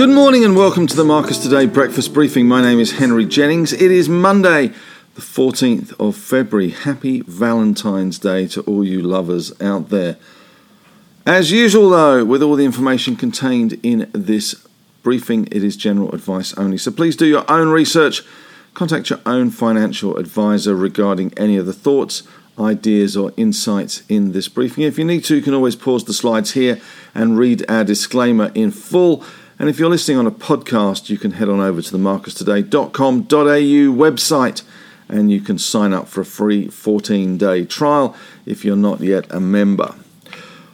Good morning and welcome to the Marcus Today breakfast briefing. My name is Henry Jennings. It is Monday, the 14th of February. Happy Valentine's Day to all you lovers out there. As usual, though, with all the information contained in this briefing, it is general advice only. So please do your own research. Contact your own financial advisor regarding any of the thoughts, ideas, or insights in this briefing. If you need to, you can always pause the slides here and read our disclaimer in full. And if you're listening on a podcast, you can head on over to the marcustoday.com.au website and you can sign up for a free 14 day trial if you're not yet a member.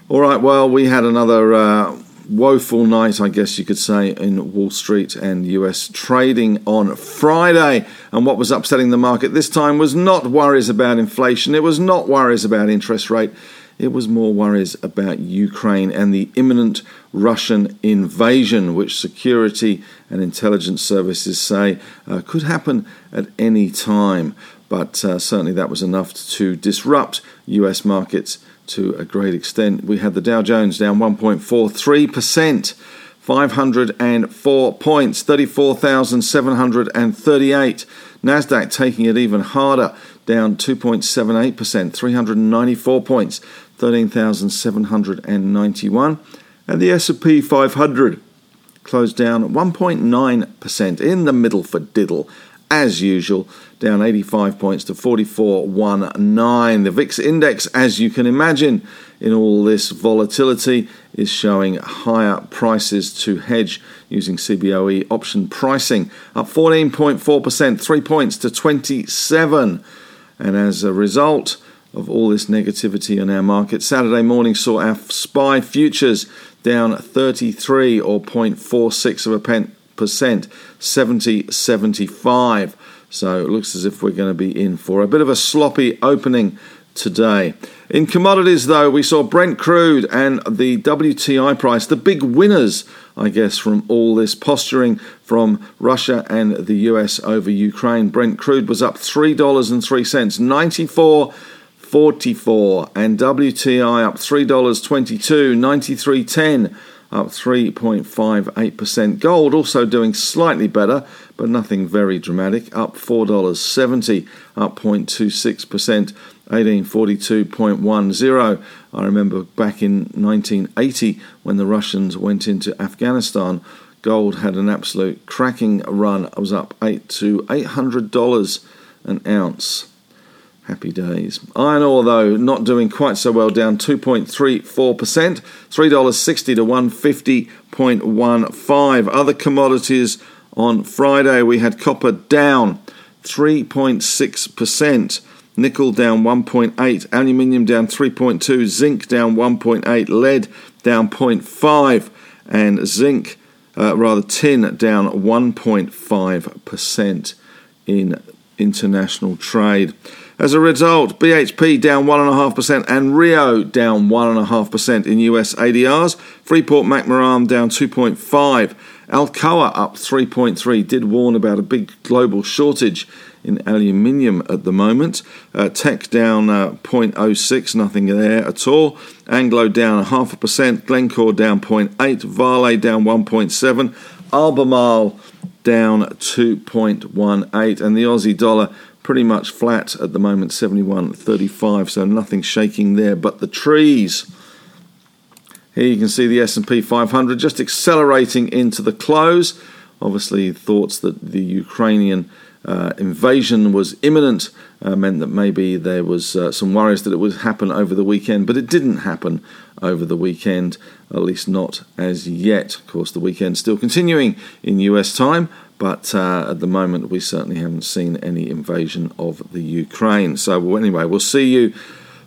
All right, well, we had another uh, woeful night, I guess you could say, in Wall Street and US trading on Friday. And what was upsetting the market this time was not worries about inflation, it was not worries about interest rate. It was more worries about Ukraine and the imminent Russian invasion, which security and intelligence services say uh, could happen at any time. But uh, certainly that was enough to disrupt US markets to a great extent. We had the Dow Jones down 1.43%. 504 points, 34,738. Nasdaq taking it even harder, down 2.78%, 394 points, 13,791, and the S&P 500 closed down 1.9% in the middle for diddle as usual down 85 points to 44.19 the VIX index as you can imagine in all this volatility is showing higher prices to hedge using CBOE option pricing up 14.4% 3 points to 27 and as a result of all this negativity in our market. Saturday morning saw our SPI futures down 33 or 0.46 of a pen percent, 70 75. So it looks as if we're going to be in for a bit of a sloppy opening today. In commodities, though, we saw Brent crude and the WTI price, the big winners, I guess, from all this posturing from Russia and the US over Ukraine. Brent crude was up $3.03, 94 44 and WTI up $3.22 93.10 up 3.58% gold also doing slightly better but nothing very dramatic up $4.70 up 0.26% 1842.10 I remember back in 1980 when the Russians went into Afghanistan gold had an absolute cracking run. It was up 8 to $800 an ounce Happy days. Iron ore, though, not doing quite so well, down 2.34%, $3.60 to 150.15. Other commodities on Friday, we had copper down 3.6%, nickel down 1.8, aluminium down 3.2, zinc down 1.8, lead down 0.5, and zinc, uh, rather tin, down 1.5% in international trade. As a result, BHP down 1.5% and Rio down 1.5% in US ADRs. Freeport McMoran down 2.5. Alcoa up 3.3. Did warn about a big global shortage in aluminium at the moment. Uh, Teck down uh, 0.06, nothing there at all. Anglo down half a percent. Glencore down 0.8. Vale down 1.7. Albemarle down 2.18. And the Aussie dollar pretty much flat at the moment 71.35 so nothing shaking there but the trees. Here you can see the S&P 500 just accelerating into the close. Obviously thoughts that the Ukrainian uh, invasion was imminent uh, meant that maybe there was uh, some worries that it would happen over the weekend, but it didn't happen over the weekend, at least not as yet. Of course, the weekend still continuing in US time, but uh, at the moment we certainly haven't seen any invasion of the Ukraine. So anyway, we'll see you.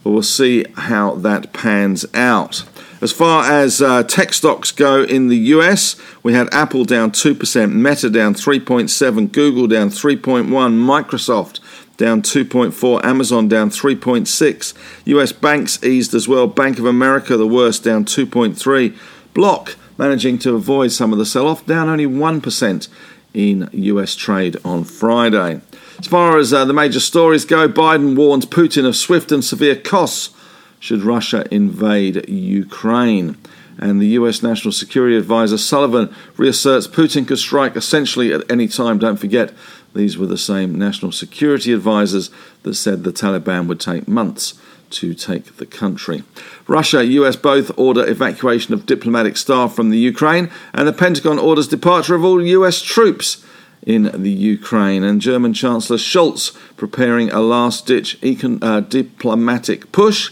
We'll see how that pans out. As far as uh, tech stocks go in the US, we had Apple down 2%, Meta down 3.7, Google down 3.1, Microsoft down 2.4, Amazon down 3.6. US banks eased as well. Bank of America the worst down 2.3. Block managing to avoid some of the sell-off down only 1% in US trade on Friday. As far as uh, the major stories go, Biden warns Putin of swift and severe costs should Russia invade Ukraine. And the US National Security Advisor Sullivan reasserts Putin could strike essentially at any time. Don't forget, these were the same national security advisors that said the Taliban would take months to take the country. Russia, US both order evacuation of diplomatic staff from the Ukraine, and the Pentagon orders departure of all US troops in the Ukraine. And German Chancellor Scholz preparing a last ditch econ- uh, diplomatic push.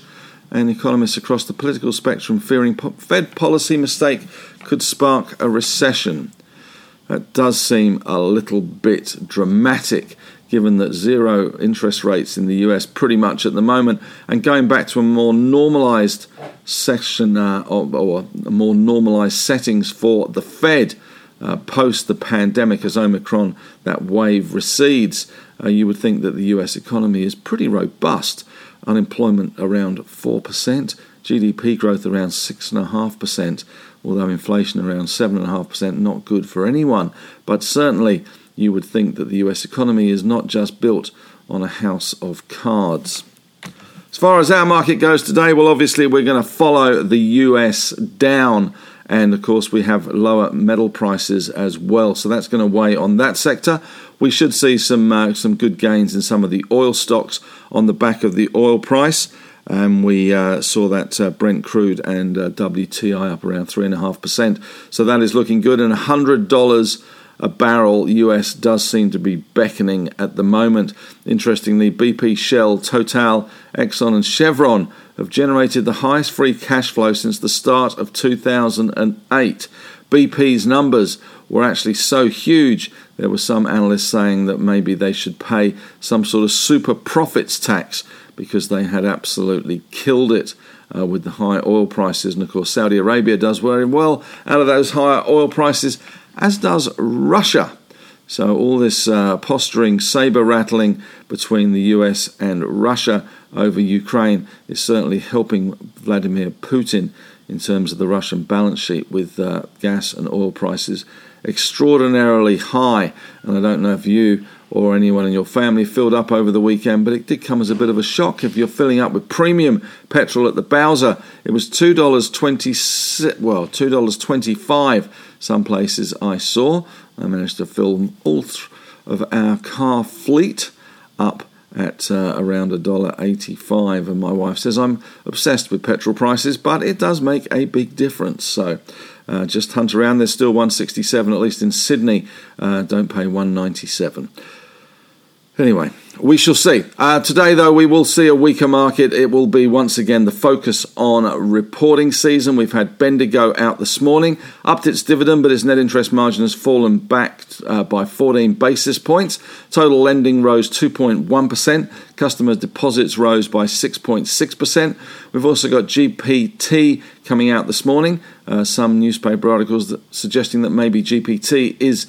And economists across the political spectrum fearing Fed policy mistake could spark a recession. That does seem a little bit dramatic given that zero interest rates in the US pretty much at the moment, and going back to a more normalized section uh, or, or, more normalized settings for the Fed uh, post the pandemic as Omicron, that wave recedes, uh, you would think that the US economy is pretty robust. Unemployment around 4%, GDP growth around 6.5%, although inflation around 7.5%, not good for anyone. But certainly, you would think that the US economy is not just built on a house of cards. As far as our market goes today, well, obviously, we're going to follow the US down. And of course, we have lower metal prices as well. So that's going to weigh on that sector. We should see some, uh, some good gains in some of the oil stocks on the back of the oil price. And we uh, saw that uh, Brent crude and uh, WTI up around 3.5%. So that is looking good. And $100 a barrel US does seem to be beckoning at the moment. Interestingly, BP, Shell, Total, Exxon, and Chevron have generated the highest free cash flow since the start of 2008. BP's numbers were actually so huge, there were some analysts saying that maybe they should pay some sort of super profits tax because they had absolutely killed it. Uh, with the high oil prices, and of course, Saudi Arabia does very well out of those higher oil prices as does Russia. So, all this uh, posturing, saber rattling between the US and Russia over Ukraine is certainly helping Vladimir Putin in terms of the Russian balance sheet with uh, gas and oil prices extraordinarily high. And I don't know if you or anyone in your family filled up over the weekend, but it did come as a bit of a shock. If you're filling up with premium petrol at the Bowser, it was two dollars twenty well two dollars twenty five. Some places I saw. I managed to fill all of our car fleet up at uh, around a dollar eighty-five, and my wife says I'm obsessed with petrol prices, but it does make a big difference. So uh, just hunt around. There's still 167, at least in Sydney. Uh, don't pay 197. Anyway, we shall see. Uh, today, though, we will see a weaker market. It will be once again the focus on reporting season. We've had Bendigo out this morning, upped its dividend, but its net interest margin has fallen back uh, by 14 basis points. Total lending rose 2.1%. Customer deposits rose by 6.6%. We've also got GPT coming out this morning. Uh, some newspaper articles that, suggesting that maybe GPT is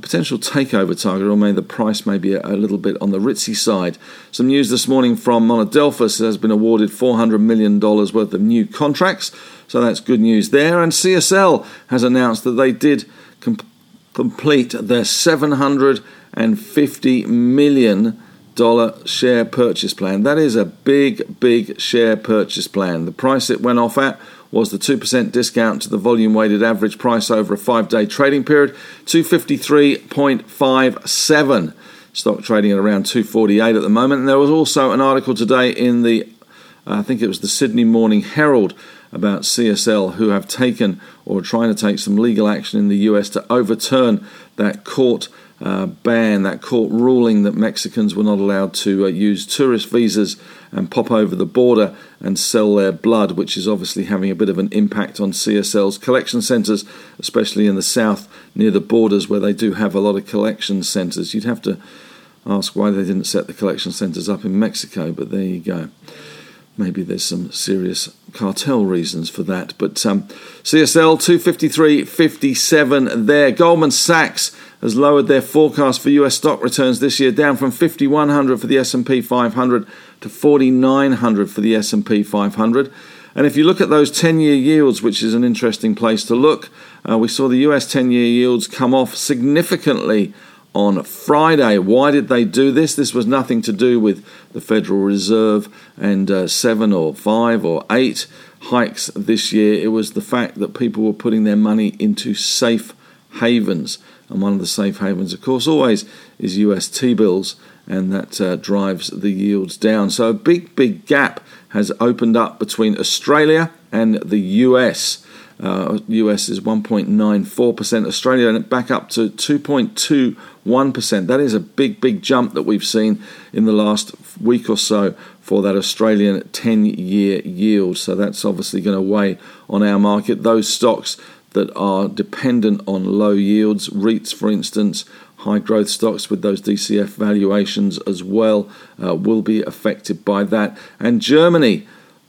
a potential takeover target, or maybe the price may be a, little bit on the ritzy side. Some news this morning from Monadelphous has been awarded $400 million worth of new contracts, so that's good news there. And CSL has announced that they did com- complete their $750 million share purchase plan. That is a big, big share purchase plan. The price it went off at was the 2% discount to the volume weighted average price over a five day trading period, 253.57. Stock trading at around 248 at the moment. And there was also an article today in the, uh, I think it was the Sydney Morning Herald, about CSL who have taken or trying to take some legal action in the US to overturn that court uh, ban, that court ruling that Mexicans were not allowed to uh, use tourist visas and pop over the border and sell their blood, which is obviously having a bit of an impact on CSL's collection centres, especially in the south near the borders where they do have a lot of collection centres. You'd have to ask why they didn't set the collection centres up in Mexico, but there you go. Maybe there's some serious cartel reasons for that. But um, CSL 253.57 there. Goldman Sachs has lowered their forecast for US stock returns this year down from 5100 for the S&P 500 to 4900 for the S&P 500. And if you look at those 10-year yields, which is an interesting place to look, uh, we saw the US 10-year yields come off significantly on Friday. Why did they do this? This was nothing to do with the Federal Reserve and uh, seven or five or eight hikes this year. It was the fact that people were putting their money into safe havens. And one of the safe havens, of course, always is US T bills, and that uh, drives the yields down. So a big, big gap has opened up between Australia and the US. Uh, US is 1.94%, Australia and back up to 2.21%. That is a big, big jump that we've seen in the last week or so for that Australian 10 year yield. So that's obviously going to weigh on our market. Those stocks that are dependent on low yields, REITs for instance, high growth stocks with those DCF valuations as well, uh, will be affected by that. And Germany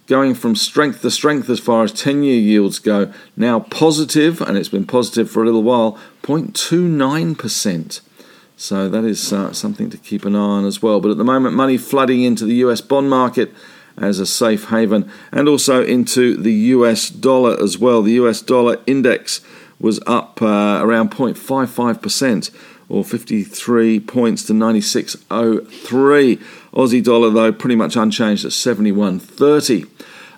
going from strength to strength as far as 10 year yields go, now positive, and it's been positive for a little while, 0.29%. So that is uh, something to keep an eye on as well. But at the moment, money flooding into the US bond market as a safe haven and also into the US dollar as well. The US dollar index was up uh, around 0.55% or 53 points to 96.03. Aussie dollar, though, pretty much unchanged at 71.30.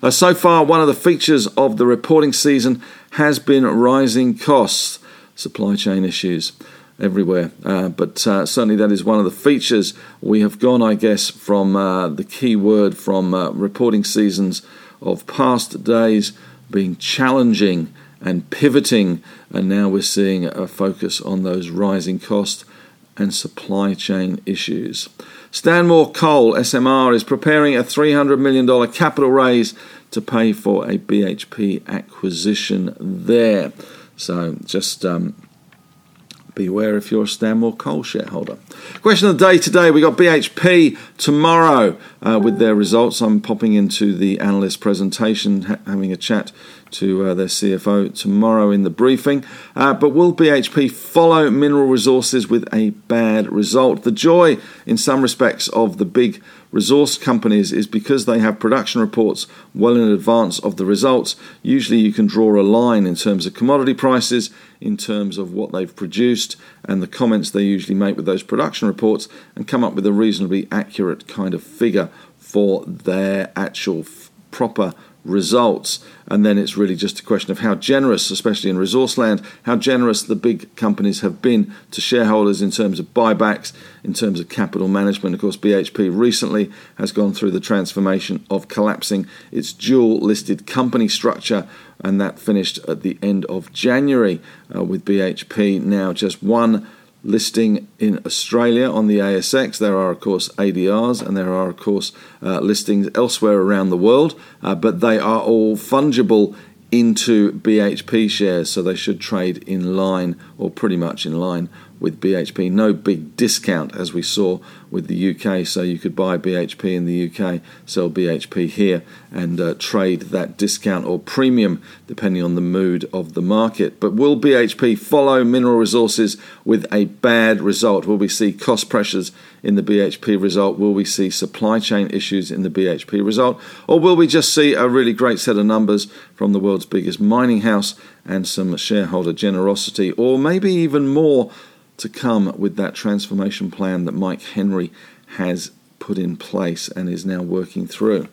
Uh, so far, one of the features of the reporting season has been rising costs, supply chain issues everywhere. Uh, but uh, certainly that is one of the features. We have gone, I guess, from uh, the key word from uh, reporting seasons of past days being challenging and pivoting, and now we're seeing a focus on those rising costs and supply chain issues. Stanmore Coal, SMR, is preparing a $300 million capital raise to pay for a BHP acquisition there. So just um, beware if you're a Stanmore Coal shareholder. Question of the day today we got BHP tomorrow uh, with their results. I'm popping into the analyst presentation, ha- having a chat to uh, their CFO tomorrow in the briefing. Uh, but will BHP follow Mineral Resources with a bad result? The joy, in some respects, of the big resource companies is because they have production reports well in advance of the results. Usually, you can draw a line in terms of commodity prices, in terms of what they've produced, and the comments they usually make with those production reports, and come up with a reasonably accurate kind of figure for their actual f- proper results. And then it's really just a question of how generous, especially in resource land, how generous the big companies have been to shareholders in terms of buybacks, in terms of capital management. Of course, BHP recently has gone through the transformation of collapsing its dual listed company structure, and that finished at the end of January uh, with BHP now just one listing in Australia on the ASX. There are, of course, ADRs and there are, of course, uh, listings elsewhere around the world, uh, but they are all fungible into BHP shares, so they should trade in line or pretty much in line with BHP. No big discount as we saw with the UK, so you could buy BHP in the UK, sell BHP here, and uh, trade that discount or premium depending on the mood of the market. But will BHP follow mineral resources with a bad result? Will we see cost pressures in the BHP result? Will we see supply chain issues in the BHP result? Or will we just see a really great set of numbers from the world's biggest mining house and some shareholder generosity, or maybe even more? To come with that transformation plan that Mike Henry has put in place and is now working through.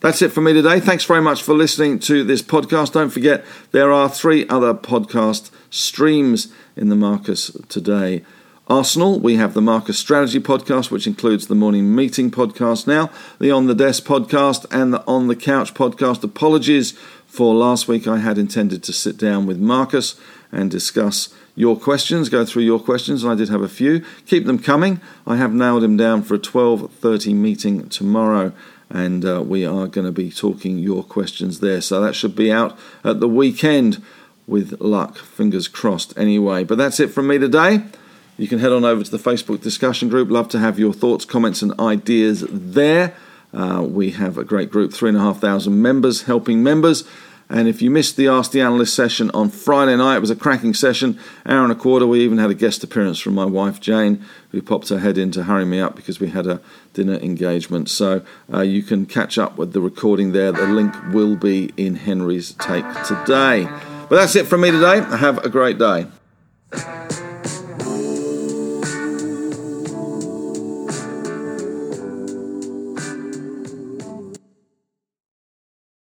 That's it for me today. Thanks very much for listening to this podcast. Don't forget, there are three other podcast streams in the Marcus Today Arsenal. We have the Marcus Strategy podcast, which includes the Morning Meeting podcast now, the On the Desk podcast, and the On the Couch podcast. Apologies for last week. I had intended to sit down with Marcus and discuss your questions, go through your questions, and I did have a few. Keep them coming. I have nailed him down for a 12:30 meeting tomorrow, and uh, we are going to be talking your questions there. So that should be out at the weekend, with luck. Fingers crossed. Anyway, but that's it from me today. You can head on over to the Facebook discussion group. Love to have your thoughts, comments, and ideas there. Uh, we have a great group, three and a half thousand members, helping members. And if you missed the Ask the Analyst session on Friday night, it was a cracking session, hour and a quarter. We even had a guest appearance from my wife Jane, who popped her head in to hurry me up because we had a dinner engagement. So uh, you can catch up with the recording there. The link will be in Henry's take today. But that's it from me today. Have a great day.